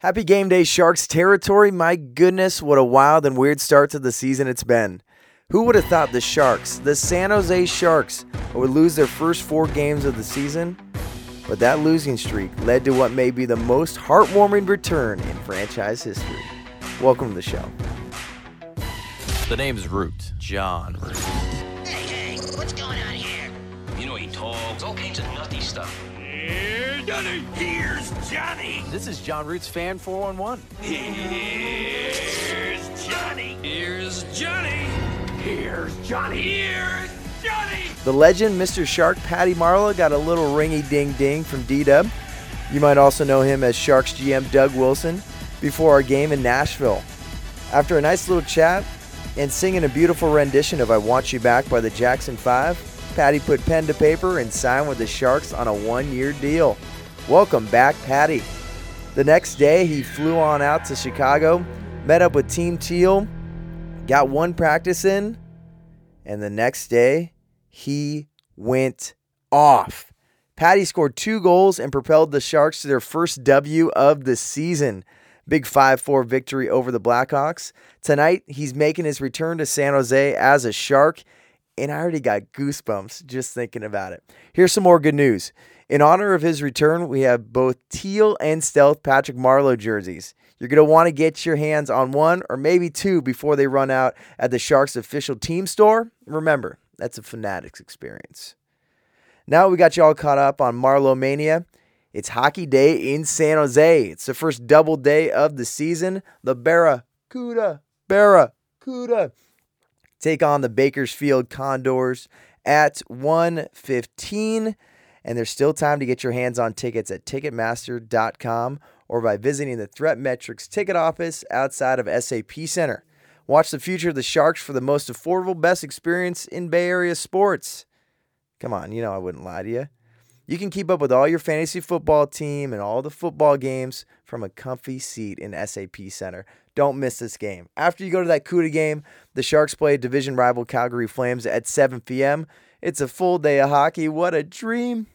Happy game day, Sharks territory. My goodness, what a wild and weird start to the season it's been. Who would have thought the Sharks, the San Jose Sharks, would lose their first four games of the season? But that losing streak led to what may be the most heartwarming return in franchise history. Welcome to the show. The name's Root. Jon Root. Hey, hey, what's going on here? You know he talks all kinds of nutty stuff. Here's Johnny. Here's Johnny. This is Jon Root's Fan 411. Here's Johnny. Here's Johnny. Here's Johnny. Here's Johnny. The legend, Mr. Shark Patty Marleau, got a little ringy ding ding from D Dub. You might also know him as Sharks GM Doug Wilson before our game in Nashville. After a nice little chat and singing a beautiful rendition of I Want You Back by the Jackson 5, Patty put pen to paper and signed with the Sharks on a one year deal. Welcome back, Patty. The next day, he flew on out to Chicago, met up with Team Teal, got one practice in, and the next day, he went off. Patty scored two goals and propelled the Sharks to their first W of the season. Big 5 4 victory over the Blackhawks. Tonight, he's making his return to San Jose as a Shark, and I already got goosebumps just thinking about it. Here's some more good news. In honor of his return, we have both teal and stealth Patrick Marleau jerseys. You're going to want to get your hands on one or maybe two before they run out at the Sharks official team store. Remember, that's a Fanatics experience. Now we got you all caught up on Marleau Mania. It's hockey day in San Jose. It's the first double day of the season. The Barracuda, Barracuda take on the Bakersfield Condors at 115 and there's still time to get your hands on tickets at ticketmaster.com or by visiting the Threat Metrics ticket office outside of SAP Center. Watch the future of the Sharks for the most affordable, best experience in Bay Area sports. Come on, you know I wouldn't lie to you. You can keep up with all your fantasy football team and all the football games from a comfy seat in SAP Center. Don't miss this game. After you go to that CUDA game, the Sharks play division rival Calgary Flames at 7 p.m. It's a full day of hockey. What a dream!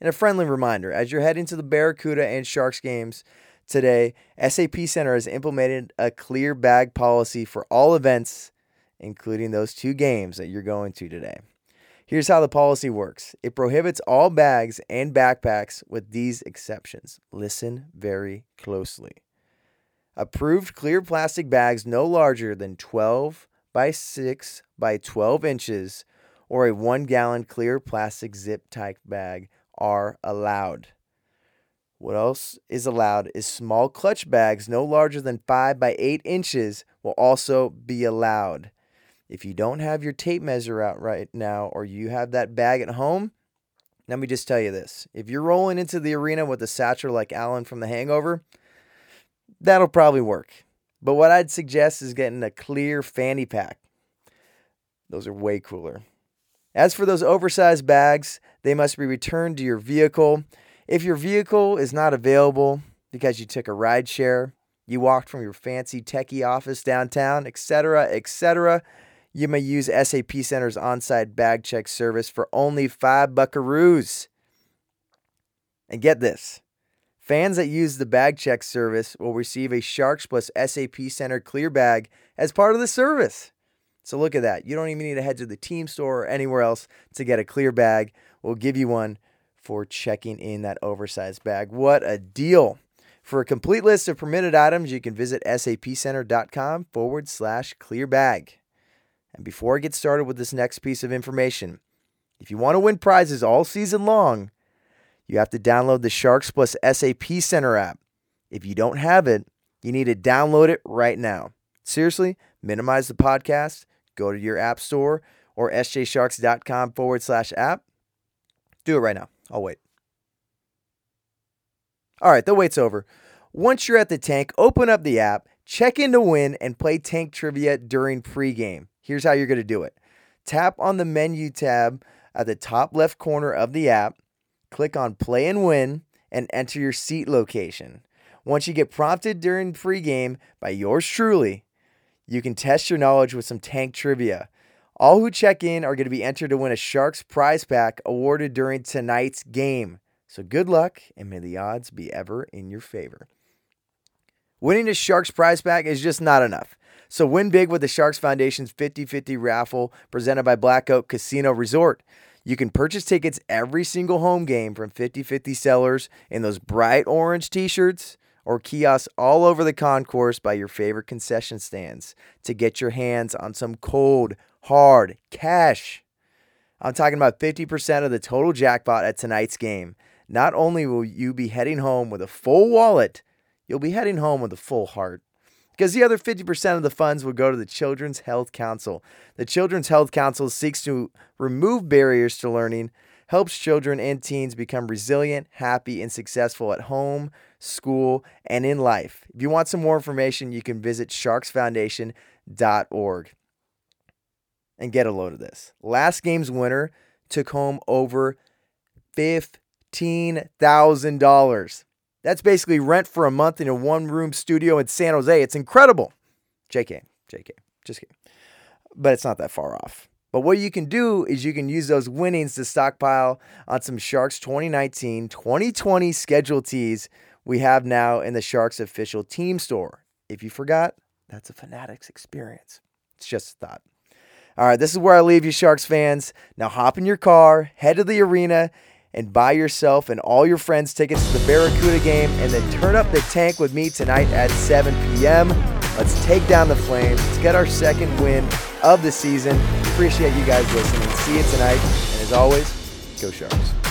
And a friendly reminder as you're heading to the Barracuda and Sharks games today, SAP Center has implemented a clear bag policy for all events, including those two games that you're going to today. Here's how the policy works it prohibits all bags and backpacks with these exceptions. Listen very closely. Approved clear plastic bags no larger than 12 by 6 by 12 inches or a one gallon clear plastic zip type bag are allowed. What else is allowed is small clutch bags no larger than 5 by 8 inches will also be allowed. If you don't have your tape measure out right now or you have that bag at home, let me just tell you this. If you're rolling into the arena with a satchel like Alan from The Hangover, that'll probably work. But what I'd suggest is getting a clear fanny pack. Those are way cooler. As for those oversized bags, they must be returned to your vehicle. If your vehicle is not available because you took a ride share, you walked from your fancy techie office downtown, etc., etc., you may use SAP Center's on-site bag check service for only 5 buckaroos. And get this. Fans that use the bag check service will receive a Sharks Plus SAP Center clear bag as part of the service. So look at that. You don't even need to head to the team store or anywhere else to get a clear bag. We'll give you one for checking in that oversized bag. What a deal! For a complete list of permitted items, you can visit sapcenter.com forward slash clear bag. And before I get started with this next piece of information, if you want to win prizes all season long, you have to download the Sharks Plus SAP Center app. If you don't have it, you need to download it right now. Seriously, minimize the podcast, go to your app store or sjsharks.com forward slash app. Do it right now. I'll wait. All right, the wait's over. Once you're at the tank, open up the app, check in to win, and play tank trivia during pregame. Here's how you're going to do it tap on the menu tab at the top left corner of the app, click on play and win, and enter your seat location. Once you get prompted during pregame by yours truly, you can test your knowledge with some tank trivia. All who check in are going to be entered to win a Sharks prize pack awarded during tonight's game. So good luck and may the odds be ever in your favor. Winning a Sharks prize pack is just not enough. So win big with the Sharks Foundation's 50 50 raffle presented by Black Oak Casino Resort. You can purchase tickets every single home game from 50 50 sellers in those bright orange t shirts or kiosks all over the concourse by your favorite concession stands to get your hands on some cold, hard cash. I'm talking about 50% of the total jackpot at tonight's game. Not only will you be heading home with a full wallet, you'll be heading home with a full heart. Because the other 50% of the funds will go to the Children's Health Council. The Children's Health Council seeks to remove barriers to learning, helps children and teens become resilient, happy, and successful at home, school, and in life. If you want some more information, you can visit sharksfoundation.org and get a load of this. Last game's winner took home over $15,000. That's basically rent for a month in a one room studio in San Jose. It's incredible. JK, JK, just kidding. But it's not that far off. But what you can do is you can use those winnings to stockpile on some Sharks 2019 2020 schedule tees we have now in the Sharks official team store. If you forgot, that's a Fanatics experience. It's just a thought. All right, this is where I leave you, Sharks fans. Now hop in your car, head to the arena, and buy yourself and all your friends tickets to the Barracuda game, and then turn up the tank with me tonight at 7 p.m. Let's take down the Flames. Let's get our second win of the season. Appreciate you guys listening. See you tonight. And as always, go Sharks.